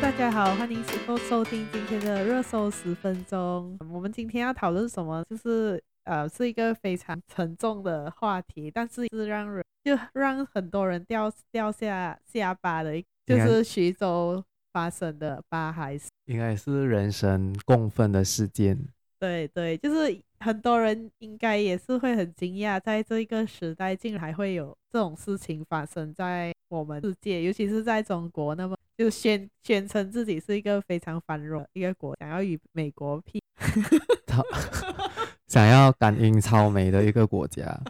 大家好，欢迎收收听今天的热搜十分钟。我们今天要讨论什么？就是呃，是一个非常沉重的话题，但是是让人就让很多人掉掉下下巴的，就是徐州发生的八孩死，应该是人神共愤的事件。对对，就是很多人应该也是会很惊讶，在这个时代竟然还会有这种事情发生在我们世界，尤其是在中国，那么。就宣宣称自己是一个非常繁荣的一个国，想要与美国媲 想要赶英超美的一个国家。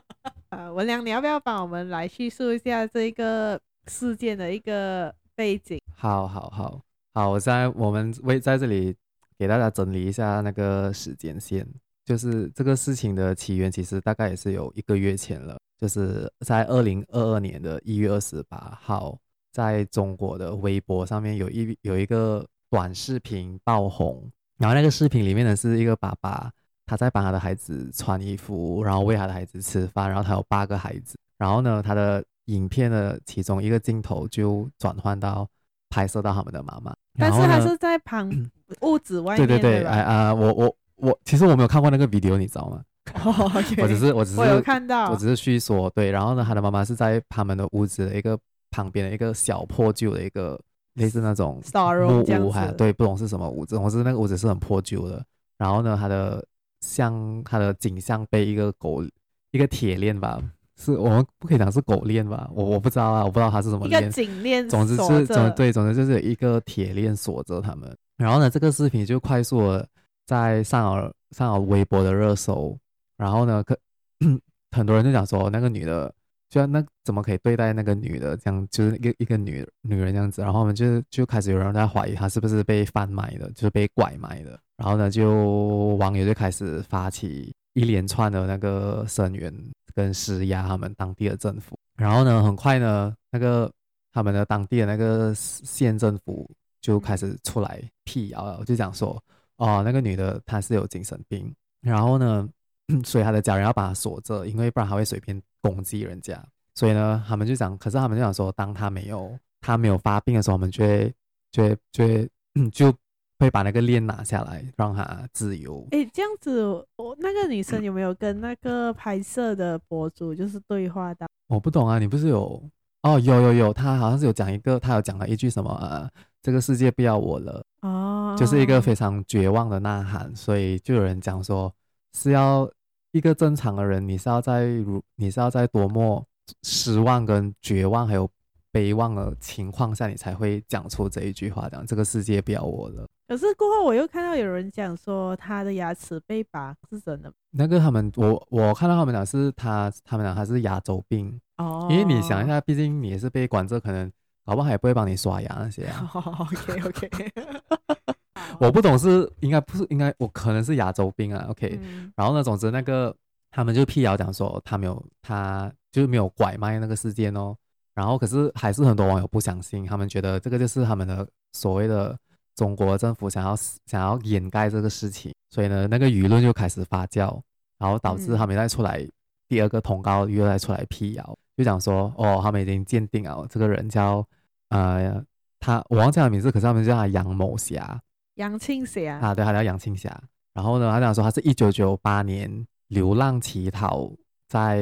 呃，文良，你要不要帮我们来叙述一下这个事件的一个背景？好，好，好，好，我在我们为在这里给大家整理一下那个时间线，就是这个事情的起源，其实大概也是有一个月前了，就是在二零二二年的一月二十八号。在中国的微博上面有一有一个短视频爆红，然后那个视频里面呢是一个爸爸，他在帮他的孩子穿衣服，然后喂他的孩子吃饭，然后他有八个孩子，然后呢他的影片的其中一个镜头就转换到拍摄到他们的妈妈，但是他是在旁 屋子外面，对对对，哎啊，我我我其实我没有看过那个 video，你知道吗？我只是我只是我有看到，我只是叙说，对，然后呢他的妈妈是在他们的屋子的一个。旁边的一个小破旧的一个类似那种木屋，哈对，不懂是什么屋子，总之那个屋子是很破旧的。然后呢，它的像它的景象被一个狗一个铁链吧，是我们不可以讲是狗链吧？我我不知道啊，我不知道它是什么链。一个颈链，总之是总对，总之就是一个铁链锁着他们。然后呢，这个视频就快速的在上了上了微博的热搜。然后呢，可 很多人就讲说那个女的。就那怎么可以对待那个女的这样，就是一个一个女女人这样子，然后我们就就开始有人在怀疑她是不是被贩卖的，就是被拐卖的，然后呢，就网友就开始发起一连串的那个声援跟施压他们当地的政府，然后呢，很快呢，那个他们的当地的那个县政府就开始出来辟谣了，就讲说，哦，那个女的她是有精神病，然后呢。所以他的家人要把他锁着，因为不然他会随便攻击人家。所以呢，他们就讲，可是他们就想说，当他没有他没有发病的时候，我们就会就会就会就会把那个链拿下来，让他自由。哎，这样子，我那个女生有没有跟那个拍摄的博主就是对话的？我不懂啊，你不是有哦？有有有，他好像是有讲一个，他有讲了一句什么？呃，这个世界不要我了哦，就是一个非常绝望的呐喊。所以就有人讲说是要。一个正常的人，你是要在如你是要在多么失望、跟绝望还有悲望的情况下，你才会讲出这一句话，讲这个世界不要我了。可是过后我又看到有人讲说他的牙齿被拔，是真的？那个他们我我看到他们讲是他他们讲他是牙周病哦，因为你想一下，毕竟你也是被关着，可能老板还不会帮你刷牙那些啊。Oh, OK OK。我不懂是应该不是应该我可能是亚洲兵啊，OK，嗯，然后呢，总之那个他们就辟谣讲说他没有他就是没有拐卖那个事件哦，然后可是还是很多网友不相信，他们觉得这个就是他们的所谓的中国政府想要想要掩盖这个事情，所以呢，那个舆论就开始发酵，然后导致他们再出来第二个通告又再出来辟谣，就讲说哦，他们已经鉴定了这个人叫呃他我忘记他的名字，可是他们叫他杨某侠。杨庆霞啊，对，他叫杨庆霞。然后呢，他讲说他是一九九八年流浪乞讨在，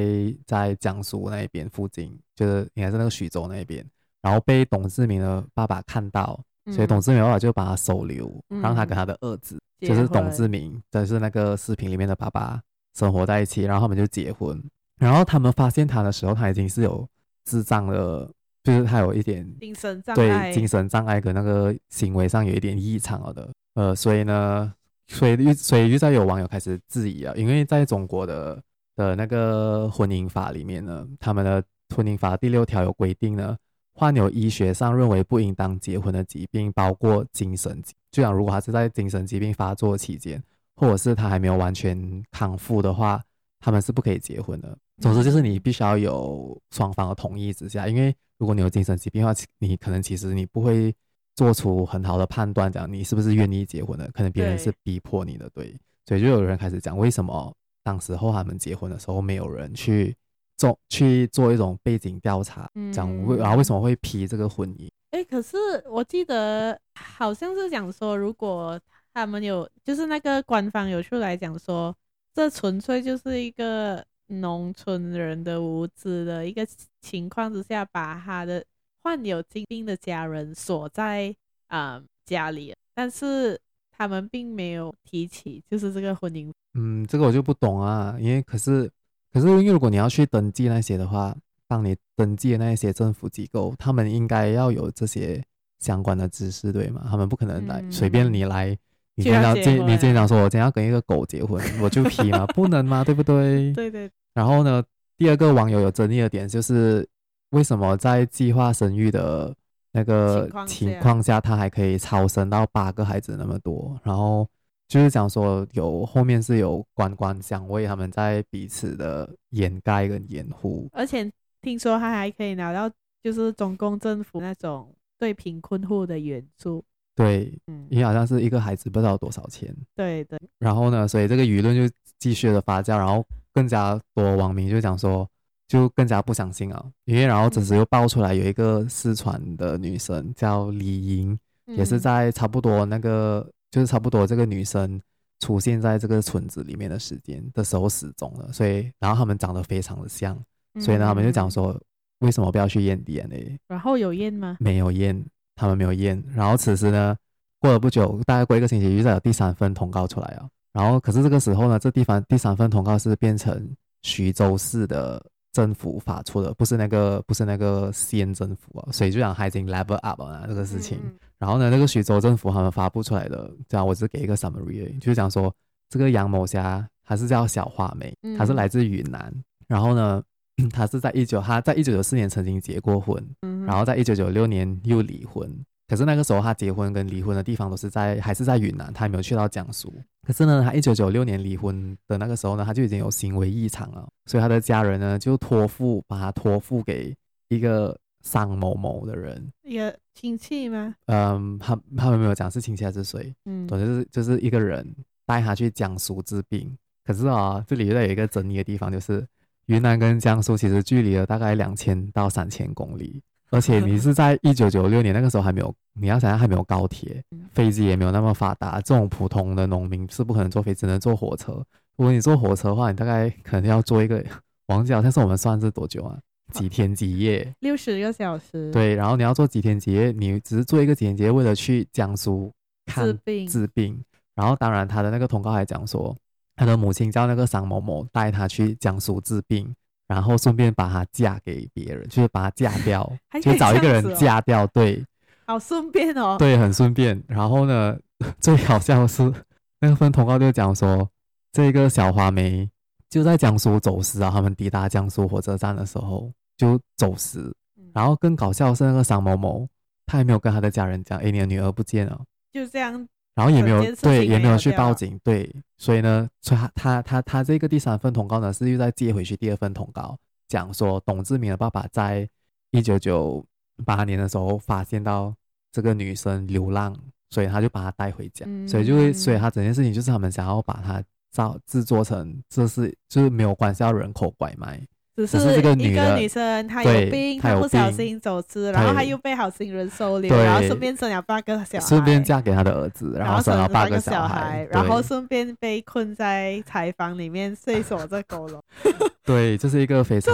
在在江苏那边附近，就是应该是那个徐州那边，然后被董志明的爸爸看到，嗯、所以董志明爸爸就把他收留，让、嗯、他跟他的儿子，就是董志明，就是那个视频里面的爸爸生活在一起，然后他们就结婚。然后他们发现他的时候，他已经是有智障了。就是他有一点精神障碍，对精神障碍跟那个行为上有一点异常了的，呃，所以呢，所以所以就在有网友开始质疑啊，因为在中国的的那个婚姻法里面呢，他们的婚姻法第六条有规定呢，患有医学上认为不应当结婚的疾病，包括精神疾，就像如果他是在精神疾病发作期间，或者是他还没有完全康复的话，他们是不可以结婚的。总之就是你必须要有双方的同意之下，因为。如果你有精神疾病的话，你可能其实你不会做出很好的判断，讲你是不是愿意结婚的，可能别人是逼迫你的，对，对。所以就有人开始讲，为什么当时候他们结婚的时候没有人去做去做一种背景调查，讲为然后为什么会批这个婚姻？诶，哎，可是我记得好像是讲说，如果他们有，就是那个官方有出来讲说，这纯粹就是一个农村人的无知的一个情况之下，把他的患有疾病的家人锁在啊、呃、家里，但是他们并没有提起，就是这个婚姻。嗯，这个我就不懂啊，因为可是可是因为如果你要去登记那些的话，帮你登记的那些政府机构，他们应该要有这些相关的知识，对吗？他们不可能来、嗯、随便你来。你经常经你经常说，我今天要跟一个狗结婚，我就 批嘛？不能吗？对不对？对对。然后呢，第二个网友有争议的点就是，为什么在计划生育的那个情况下，他还可以超生到八个孩子那么多？然后就是讲说，有后面是有官官相卫，他们在彼此的掩盖跟掩护。而且听说他还可以拿到，就是中共政府那种对贫困户的援助。对，嗯，因为好像是一个孩子不知道多少钱，对对。然后呢，所以这个舆论就继续的发酵，然后更加多网民就讲说，就更加不相信啊，因为然后这时又爆出来有一个四川的女生叫李莹，嗯，也是在差不多那个，就是差不多这个女生出现在这个村子里面的时间的时候失踪了，所以然后他们长得非常的像，所以呢，他们就讲说，为什么不要去验 DNA？然后有验吗？没有验。他们没有验，然后此时呢，过了不久，大概过一个星期，又再有第三份通告出来啊。然后可是这个时候呢，这地方第三份通告是变成徐州市的政府发出的，不是那个不是那个县政府啊，所以就讲已经 level up 了这个事情。然后呢，那个徐州政府他们发布出来的，这样我只给一个 summary，就是讲说这个杨某霞她是叫小花梅，她是来自云南，嗯、然后呢。他是在一九，他在一九九四年曾经结过婚，嗯、然后在一九九六年又离婚。可是那个时候他结婚跟离婚的地方都是在，还是在云南，他还没有去到江苏。可是呢，他一九九六年离婚的那个时候呢，他就已经有行为异常了，所以他的家人呢就托付，把他托付给一个桑某某的人，一个亲戚吗？嗯，他他们没有讲是亲戚还是谁，嗯，总之就是就是一个人带他去江苏治病。可是啊，这里又有一个争议的地方，就是。云南跟江苏其实距离了大概两千到三千公里，而且你是在一九九六年那个时候还没有，你要想想还没有高铁，飞机也没有那么发达，这种普通的农民是不可能坐飞机，只能坐火车。如果你坐火车的话，你大概可能要坐一个，王姐，但是我们算是多久啊？几天几夜？六十个小时。对，然后你要坐几天几夜？你只是坐一个几天几夜，为了去江苏看治病，治病。然后当然他的那个通告还讲说。他的母亲叫那个桑某某，带他去江苏治病，然后顺便把她嫁给别人，就是把她嫁掉，就找一个人嫁掉。对，好顺便哦。对，很顺便。然后呢，最好笑的是那个份通告就讲说，这个小花梅就在江苏走失啊。他们抵达江苏火车站的时候就走失。然后更搞笑的是那个桑某某，他也没有跟他的家人讲，哎，你的女儿不见了。就这样。然后也没有，对，也没有去报警，对，所以呢，所以他他他他这个第三份通告呢，是又再接回去第二份通告，讲说董志明的爸爸在一九九八年的时候发现到这个女生流浪，所以他就把她带回家，嗯、所以就会，所以他整件事情就是他们想要把它造制作成这是就是没有关系到人口拐卖。只是一个女生，她有病，她不小心走失，然后她又被好心人收留，然后顺便生了八个小孩，顺便嫁给他的儿子，然后生了八个小孩，然后顺便被困在柴房里面睡 锁在狗笼。对，这是一个非常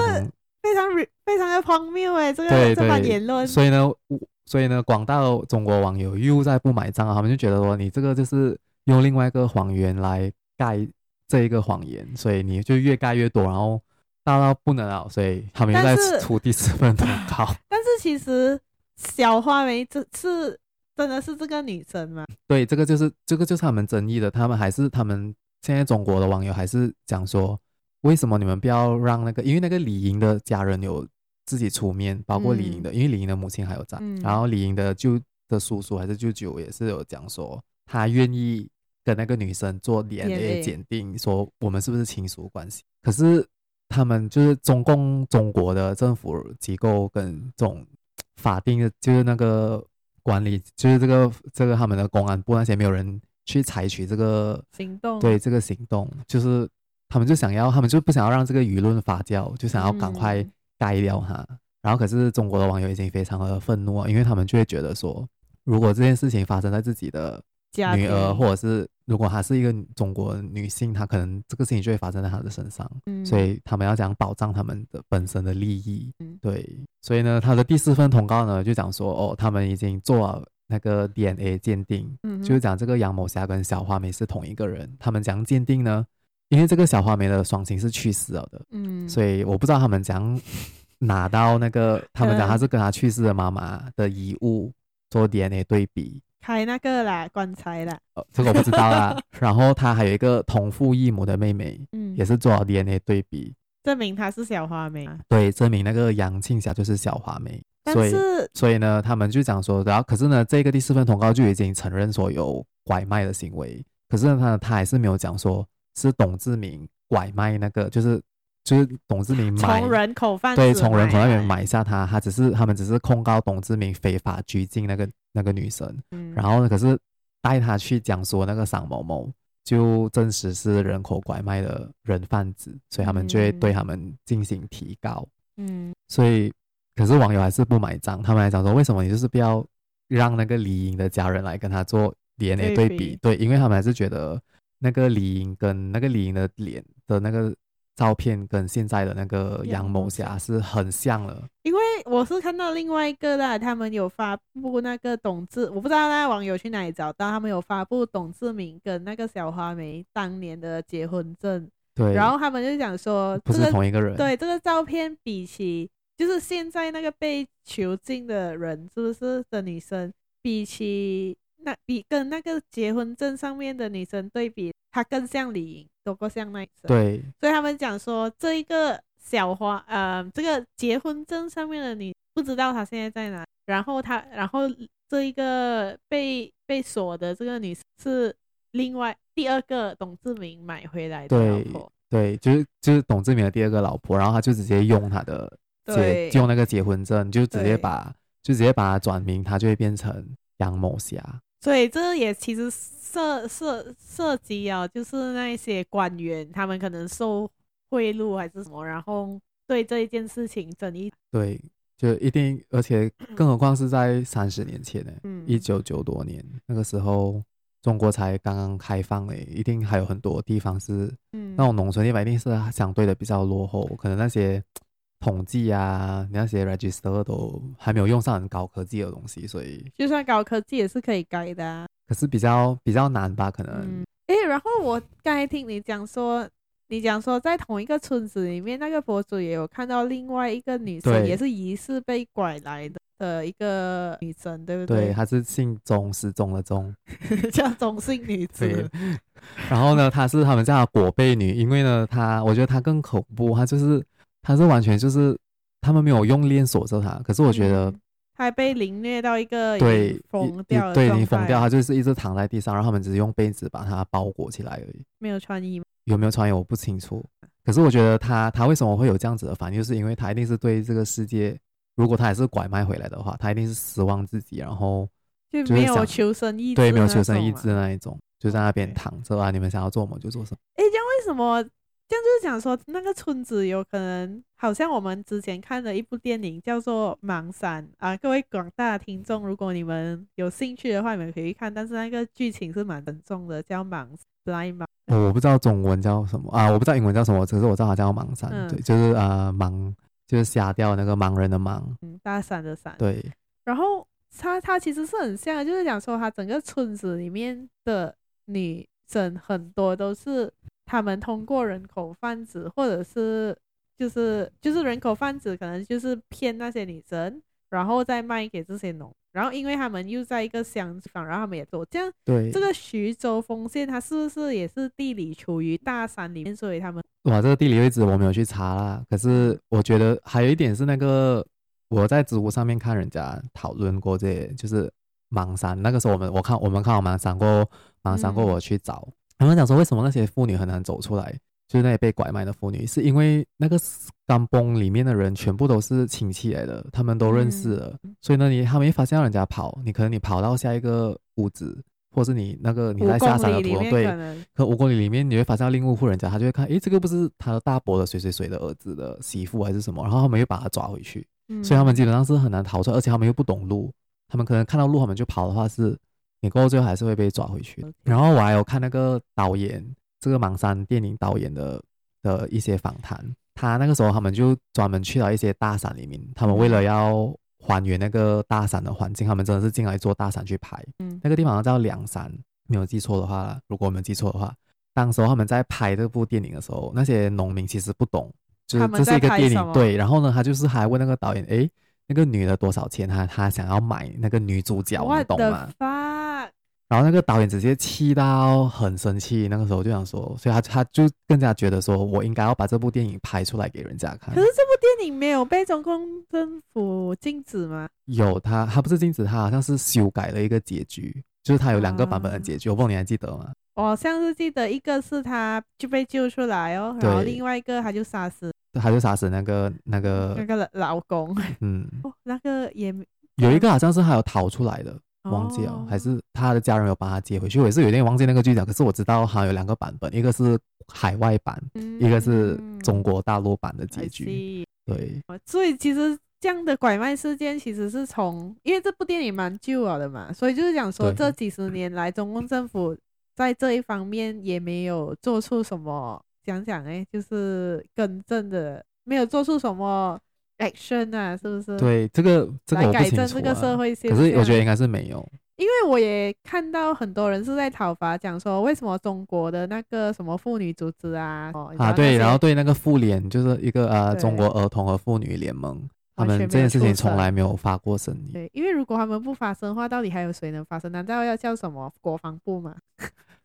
非常非常的荒谬哎，这个这番言论。所以呢，所以呢，广大的中国网友又在不买账啊，他们就觉得说，你这个就是用另外一个谎言来盖这一个谎言，所以你就越盖越多，然后。大到不能了，所以他们又在出第四份通告。但是其实小花梅这是真的是这个女生吗？对，这个就是这个就是他们争议的。他们还是他们现在中国的网友还是讲说，为什么你们不要让那个？因为那个李莹的家人有自己出面，包括李莹的，嗯、因为李莹的母亲还有在，嗯、然后李莹的舅的叔叔还是舅舅也是有讲说，他愿意跟那个女生做 DNA 鉴定，说我们是不是亲属关系？可是。他们就是中共中国的政府机构跟这种法定的，就是那个管理，就是这个这个他们的公安部那些没有人去采取这个行动，对这个行动，就是他们就想要，他们就不想要让这个舆论发酵，就想要赶快盖掉它。嗯、然后可是中国的网友已经非常的愤怒了，因为他们就会觉得说，如果这件事情发生在自己的女儿，或者是如果她是一个中国女性，她可能这个事情就会发生在她的身上，嗯，所以他们要讲保障他们的本身的利益，嗯，对，所以呢，他的第四份通告呢就讲说，哦，他们已经做了那个 DNA 鉴定，嗯，就是讲这个杨某霞跟小花梅是同一个人，他们讲鉴定呢，因为这个小花梅的双亲是去世了的，嗯，所以我不知道他们讲。拿到那个，他们讲他是跟他去世的妈妈的遗物做 DNA 对比，开那个啦，棺材啦，哦，这个我不知道啦。然后他还有一个同父异母的妹妹，嗯，也是做了 DNA 对比，证明她是小花梅。对，证明那个杨庆霞就是小花梅。但是，所以，所以呢，他们就讲说，然后可是呢，这个第四份通告就已经承认说有拐卖的行为，可是呢，他他还是没有讲说是董志明拐卖那个，就是。就是董志明买从人口贩对，从人口那边买下他，他只是他们只是控告董志明非法拘禁那个那个女生，嗯，然后呢，可是带她去讲说那个桑某某就证实是人口拐卖的人贩子，所以他们就会对他们进行提高，嗯，所以可是网友还是不买账，他们还讲说为什么你就是不要让那个李英的家人来跟他做 DNA 对比，对比，对，因为他们还是觉得那个李英跟那个李英的脸的那个。照片跟现在的那个杨某霞是很像了，因为我是看到另外一个啦，他们有发布那个董志，我不知道那网友去哪里找到，他们有发布董志明跟那个小花梅当年的结婚证，对，然后他们就讲说不是同一个人，对，这个照片比起就是现在那个被囚禁的人是不是的女生，比起那比跟那个结婚证上面的女生对比，她更像李莹。多过像那一次，对，所以他们讲说，这一个小花，呃，这个结婚证上面的你不知道她现在在哪，然后她，然后这一个被被锁的这个女是另外第二个董志明买回来的老婆，对，对，就是就是董志明的第二个老婆，然后他就直接用他的结用那个结婚证，就直接把就直接把他转名，他就会变成杨某霞。所以这也其实涉涉涉及啊，就是那些官员，他们可能受贿赂还是什么，然后对这一件事情争议。对，就一定，而且更何况是在三十年前呢，一九九多年那个时候，中国才刚刚开放诶，一定还有很多地方是，嗯，那种农村地方一定是相对的比较落后，可能那些。统计啊，那些 register 都还没有用上很高科技的东西，所以就算高科技也是可以改的啊。可是比较比较难吧？可能。嗯。诶、欸，然后我刚才听你讲说，你讲说在同一个村子里面，那个博主也有看到另外一个女生，也是疑似被拐来的的一个女生，对不对？对，她是姓钟，失踪的钟，叫钟姓女子。然后呢，她是他们叫果贝女，因为呢，她我觉得她更恐怖，她就是。他是完全就是，他们没有用链锁着他，可是我觉得，他还被凌虐到一个对疯掉，对，你疯掉，他就是一直躺在地上，然后他们只是用被子把他包裹起来而已，没有穿衣，有没有穿衣我不清楚，可是我觉得他他为什么会有这样子的反应，就是因为他一定是对这个世界，如果他还是拐卖回来的话，他一定是失望自己，然后就没有求生意志，对，没有求生意志的那一种，就在那边躺着啊，你们想要做什么就做什么。哎，这样为什么？这样就是讲说，那个村子有可能好像我们之前看的一部电影叫做《盲山》啊，各位广大听众，如果你们有兴趣的话，你们可以看。但是那个剧情是蛮沉重的，叫《盲 Blind 盲》。我不知道中文叫什么啊，我不知道英文叫什么，只是我知道它叫《盲山》嗯，对，就是呃盲，就是瞎掉那个盲人的盲，嗯，大山的山。对。然后它它其实是很像，就是讲说它整个村子里面的女生很多都是。他们通过人口贩子，或者是就是就是人口贩子，可能就是骗那些女生，然后再卖给这些农。然后因为他们又在一个乡地方，然后他们也做这样。对。这个徐州丰县，它是不是也是地理处于大山里面？所以他们哇，这个地理位置我没有去查啦。可是我觉得还有一点是那个我在知乎上面看人家讨论过这些，就是芒山。那个时候我们我看我们看好芒山过，芒山过我去找。嗯他们讲说，为什么那些妇女很难走出来？就是那些被拐卖的妇女，是因为那个甘榜里面的人全部都是亲戚来的，他们都认识了。嗯、所以呢，你他们一发现人家跑，你可能你跑到下一个屋子，或是你那个你在下山的途中，对，可五公里里面你会发现另一户人家，他就会看，诶，这个不是他的大伯的谁谁谁的儿子的媳妇还是什么？然后他们又把他抓回去。嗯，所以他们基本上是很难逃出来，而且他们又不懂路，他们可能看到路他们就跑的话是，你过后最后还是会被抓回去。然后我还有看那个导演，这个芒山电影导演的的一些访谈，他那个时候他们就专门去到一些大山里面，他们为了要还原那个大山的环境，他们真的是进来做大山去拍。嗯，那个地方叫梁山，没有记错的话，如果我没有记错的话。当时候他们在拍这部电影的时候，那些农民其实不懂，就是这是一个电影，对。然后呢，他就是还问那个导演，哎，那个女的多少钱？他他想要买那个女主角，你懂吗？然后那个导演直接气到很生气，那个时候就想说，所以他他就更加觉得说我应该要把这部电影拍出来给人家看。可是这部电影没有被中共政府禁止吗？有，他他不是禁止，他好像是修改了一个结局，就是他有两个版本的结局，啊、我不知道你还记得吗？我好像是记得一个是他就被救出来哦，然后另外一个他就杀死，他就杀死那个那个那个老公，嗯，哦，那个也有一个好像是还有逃出来的，忘记了，哦，还是他的家人有把他接回去，我也是有点忘记那个剧情，可是我知道好像有两个版本，一个是海外版，嗯，一个是中国大陆版的结局，对，所以其实这样的拐卖事件其实是从，因为这部电影蛮旧了的嘛，所以就是讲说这几十年来中共政府。在这一方面也没有做出什么想想哎，就是更正的，没有做出什么 action 啊，是不是？对，这个这个我不清楚啊，来改正这个社会现象。可是我觉得应该是没有，因为我也看到很多人是在讨伐，讲说为什么中国的那个什么妇女组织啊，啊对，然后对那个妇联就是一个呃中国儿童和妇女联盟，他们这件事情从来没有发过声音。对，因为如果他们不发声的话，到底还有谁能发声？难道要叫什么国防部吗？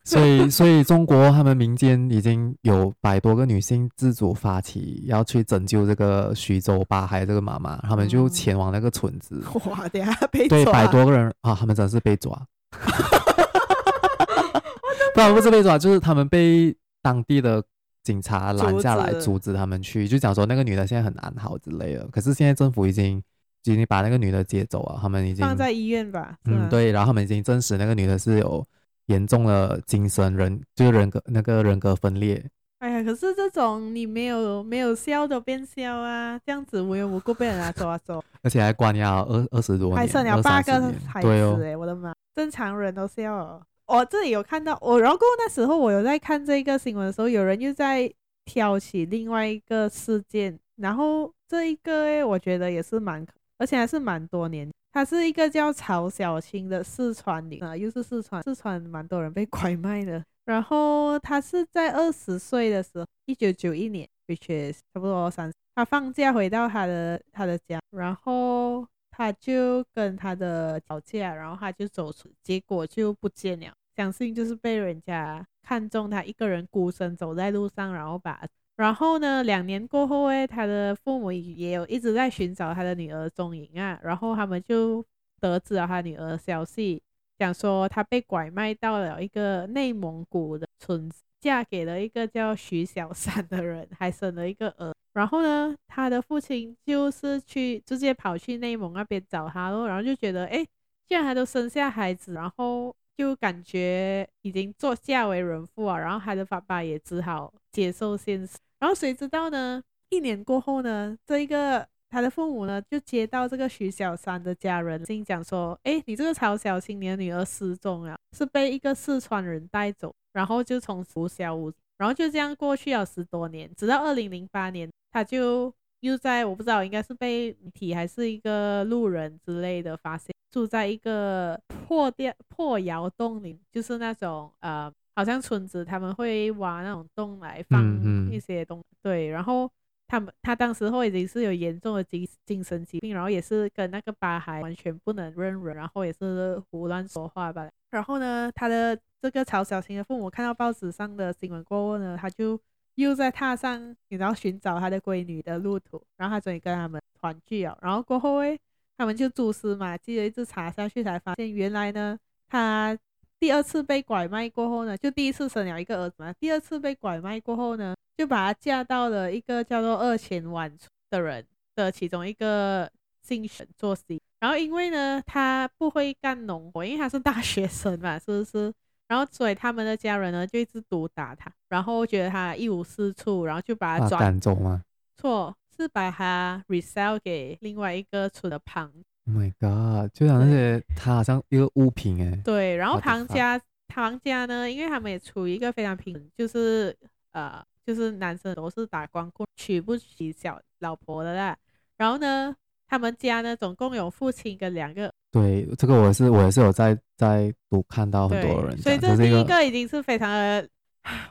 所以，所以中国他们民间已经有百多个女性自主发起要去拯救这个徐州八孩这个妈妈，他们就前往那个村子。哇，等下被抓。对，百多个人啊，他们真的是被抓。不然不是被抓，就是他们被当地的警察拦下来，阻止他们去，就讲说那个女的现在很难好之类的。可是现在政府已经已经把那个女的接走了，他们已经放在医院吧？嗯，对，然后他们已经证实那个女的是有。严重了精神人就是人格那个人格分裂。哎呀，可是这种你没有没有笑都变笑啊，这样子无缘无故被人家抓走，而且还关押二二十多年，还生了八个孩子，哎，我的妈，正常人都笑了。我这里有看到，我然后那时候我有在看这个新闻的时候，有人又在挑起另外一个事件，然后这一个哎，我觉得也是蛮，而且还是蛮多年。他是一个叫曹小青的四川女啊，又是四川，四川蛮多人被 拐卖的。然后他是在二十岁的时候，一九九一年，which is 差不多三十，他放假回到他的他的家，然后他就跟他的吵架，然后他就走出，结果就不见了。相信就是被人家看中他一个人孤身走在路上，然后把。然后呢，两年过后，哎，他的父母也有一直在寻找他的女儿踪影啊。然后他们就得知了他女儿消息，讲说他被拐卖到了一个内蒙古的村子，嫁给了一个叫徐小三的人，还生了一个儿。然后呢，他的父亲就是去直接跑去内蒙那边找他咯，然后就觉得，哎，既然他都生下孩子，然后就感觉已经做嫁为人妇啊，然后他的爸爸也只好接受现实。然后谁知道呢？一年过后呢，这一个他的父母呢，就接到这个徐小三的家人信讲说：“哎，你这个曹小青年女儿失踪了，是被一个四川人带走，然后就从此消无，然后就这样过去了十多年，直到二零零八年，他就又在我不知道应该是被媒体还是一个路人之类的发现，住在一个破掉破窑洞里，就是那种呃。”好像村子他们会挖那种洞来放一些东西，嗯嗯，对，然后他们他当时候已经是有严重的精精神疾病，然后也是跟那个八孩完全不能认人，然后也是胡乱说话吧。然后呢，他的这个曹小青的父母看到报纸上的新闻过后呢，他就又在踏上你知道寻找他的闺女的路途，然后他终于跟他们团聚了。然后过后诶，他们就蛛丝马迹的一直查下去，才发现原来呢他。第二次被拐卖过后呢，就第一次生了一个儿子嘛。第二次被拐卖过后呢，就把她嫁到了一个叫做二千万的人的其中一个姓沈做媳。然后因为呢，他不会干农活，因为他是大学生嘛，是不是？然后所以他们的家人呢就一直毒打他，然后觉得他一无是处，然后就把他转。赶走吗？错，是把他 resell 给另外一个村的旁。Oh my god！就像那些，它好像一个物品哎。对，然后唐家，唐家呢，因为他们也处于一个非常平，就是呃，就是男生都是打光棍，娶不起小老婆的啦。然后呢，他们家呢，总共有父亲跟两个。对，这个我是我也是有在在读看到很多人，所以这第一个已经是非常的，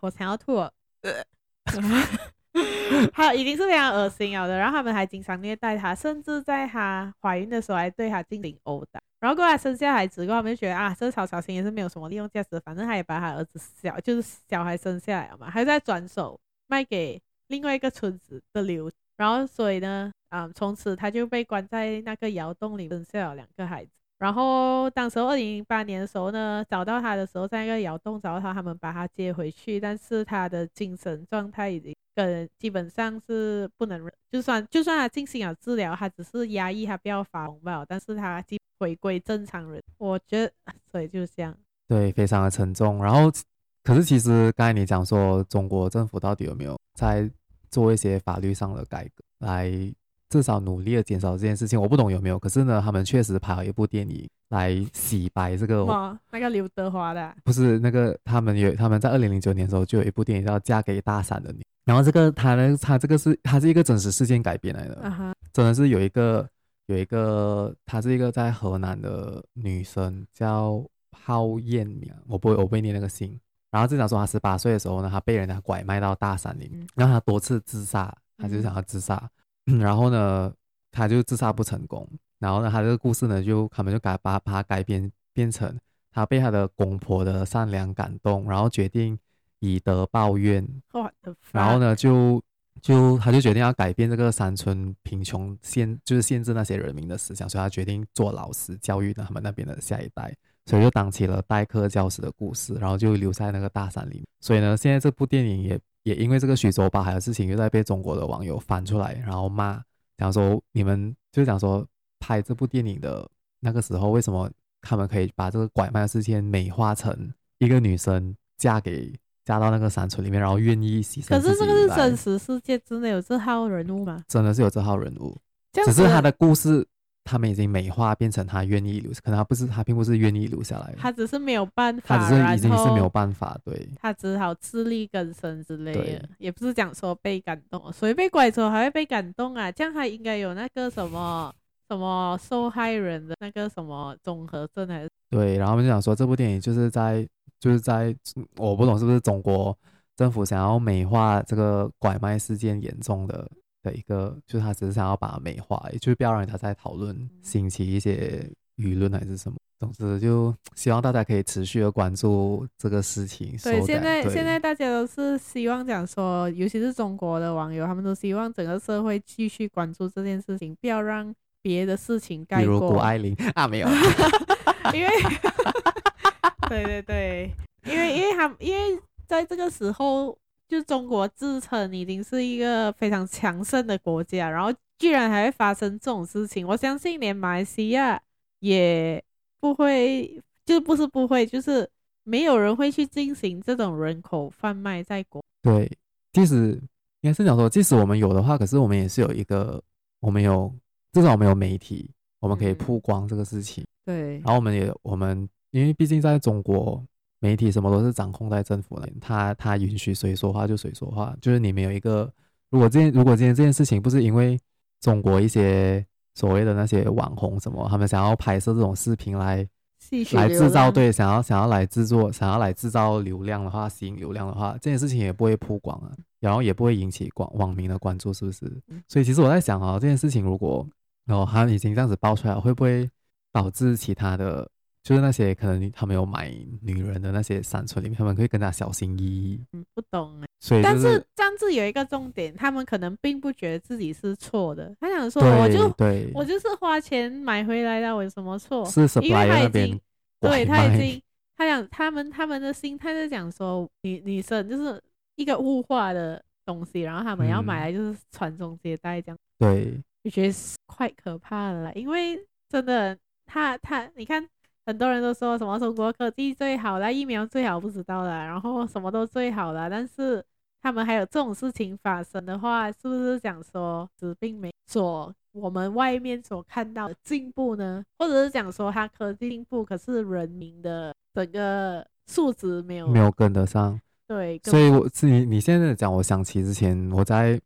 我想要吐了。他已经是非常恶心了的，然后他们还经常虐待他，甚至在他怀孕的时候还对他进行殴打。然后过来生下孩子过后，他们就觉得啊，这曹小新也是没有什么利用价值，反正他也把他儿子小就是小孩生下来了嘛，还在转手卖给另外一个村子的流。然后所以呢，啊，从此他就被关在那个窑洞里，生下了两个孩子。然后当时二零零八年的时候呢，找到他的时候，在一个窑洞找到他，他们把他接回去，但是他的精神状态已经跟基本上是不能，就算就算他进行了治疗，他只是压抑他不要发红吧，但是他即回归正常人。我觉得，所以就是这样。对，非常的沉重。然后，可是其实刚才你讲说，中国政府到底有没有在做一些法律上的改革来？至少努力的减少这件事情，我不懂有没有。可是呢，他们确实拍了一部电影来洗白这个。哇，那个刘德华的？不是那个，他们有他们在二零零九年的时候就有一部电影叫《嫁给大伞的你》。然后这个他呢，他这个是他是一个真实事件改编来的。Uh huh. 真的是有一个有一个，她是一个在河南的女生叫郝艳明，我不会我不会念那个姓。然后就讲说他十八岁的时候呢，他被人家拐卖到大山里面，然后他多次自杀，她就想要自杀。嗯然后呢，他就自杀不成功。然后呢，他这个故事呢，就他们就改把把它改编变成他被他的公婆的善良感动，然后决定以德报怨。然后呢，就就他就决定要改变这个山村贫穷限，就是限制那些人民的思想，所以他决定做老师，教育他们那边的下一代。所以就当起了代课教师的故事，然后就留在那个大山里面。所以呢，现在这部电影也。也因为这个徐州八海的事情，又在被中国的网友翻出来，然后骂，讲说你们就讲说拍这部电影的那个时候，为什么他们可以把这个拐卖的事件美化成一个女生嫁给嫁到那个山村里面，然后愿意牺牲。可是这个是真实世界真的有这号人物吗？真的是有这号人物，只是他的故事。他们已经美化变成他愿意留下，可能他不是，他并不是愿意留下来，他只是没有办法，他只是已经是没有办法，对，他只好自力更生之类的，也不是讲说被感动，所以被拐走还会被感动啊，这样他应该有那个什么什么受害人的那个什么综合症还是？对，然后我们就想说这部电影就是在就是在我不懂是不是中国政府想要美化这个拐卖事件严重的。的一个，就是他只是想要把它美化，也就是不要让人家在讨论，兴起一些舆论还是什么。总之，就希望大家可以持续的关注这个事情。对，现在现在大家都是希望讲说，尤其是中国的网友，他们都希望整个社会继续关注这件事情，不要让别的事情盖过。比如谷爱凌啊，没有，因为，对对对，因为因为他因为在这个时候。就中国自称已经是一个非常强盛的国家，然后居然还会发生这种事情，我相信连马来西亚也不会，就不是不会，就是没有人会去进行这种人口贩卖在国。对，即使应该是讲说，即使我们有的话，可是我们也是有一个，我们有至少我们有媒体，我们可以曝光这个事情。嗯、对，然后我们也我们因为毕竟在中国。媒体什么都是掌控在政府那边，他他允许谁说话就谁说话。就是你们有一个，如果这件如果今天这件事情不是因为中国一些所谓的那些网红什么，他们想要拍摄这种视频来来制造，对，想要想要来制作，想要来制造流量的话，吸引流量的话，这件事情也不会曝光啊，然后也不会引起广网民的关注，是不是？所以其实我在想啊，这件事情如果哦他已经这样子爆出来，会不会导致其他的？就是那些可能他们有买女人的那些山村里面，他们可以更加小心翼翼。嗯，不懂哎。所以、就是，但是这样子有一个重点，他们可能并不觉得自己是错的。他想说，我就对我就是花钱买回来的，我有什么错？是因为他已经对他已经，他想他们他们的心态是讲说，女女生就是一个物化的东西，然后他们要买来就是传宗接代这样。对，我觉得是快可怕了，因为真的，他他你看。很多人都说什么中国科技最好啦，疫苗最好不知道啦，然后什么都最好啦，但是他们还有这种事情发生的话，是不是讲说，是并没所我们外面所看到的进步呢？或者是讲说，它科技进步，可是人民的整个素质没有没有跟得上？对，所以我是你你现在讲，我想起之前我在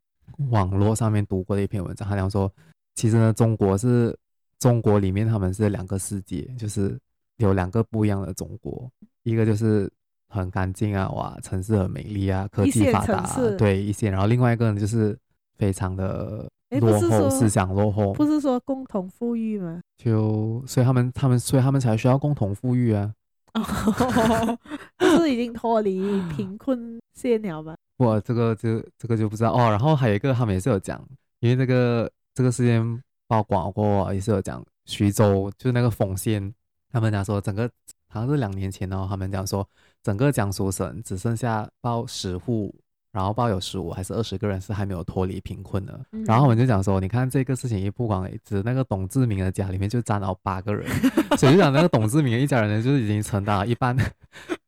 网络上面读过的一篇文章，他讲说，其实呢，中国是中国里面他们是两个世界，就是有两个不一样的中国，一个就是。很干净啊，哇，城市很美丽啊，科技发达，啊，对一线。然后另外一个呢就是非常的落后，思想落后。不是说共同富裕吗？就所以他们他们所以他们才需要共同富裕啊。就是已经脱离贫困线了吧？哇，这个就这个就不知道哦。然后还有一个他们也是有讲，因为这个这个事件曝光过，也是有讲徐州就是那个丰县，他们讲说整个。好像是两年前哦，他们讲说，整个江苏省只剩下报十户，然后报有十五还是二十个人是还没有脱离贫困的。嗯、然后我们就讲说，你看这个事情一曝光，只那个董志明的家里面就占了八个人，所以就讲那个董志明一家人呢，就是已经承担了一半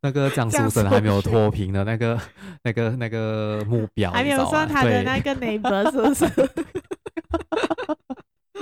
那个江苏省还没有脱贫的那个那个那个目标，还没有算他的那个 neighbor 是不是？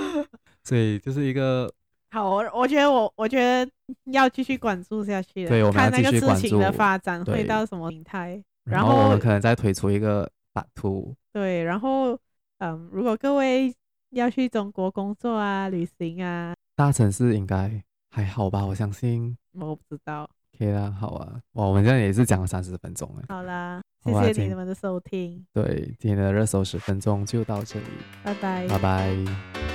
所以就是一个。好，我我觉得我我觉得要继续关注下去，对，看那个事情的发展会到什么形态，然后我们可能再推出一个 part two。对，然后嗯，如果各位要去中国工作啊、旅行啊，大城市应该还好吧？我相信。我不知道。可以啦，好啊，哇，我们现在也是讲了三十分钟哎。好啦，谢谢你们的收听。对，今天的热搜十分钟就到这里，拜拜，拜拜。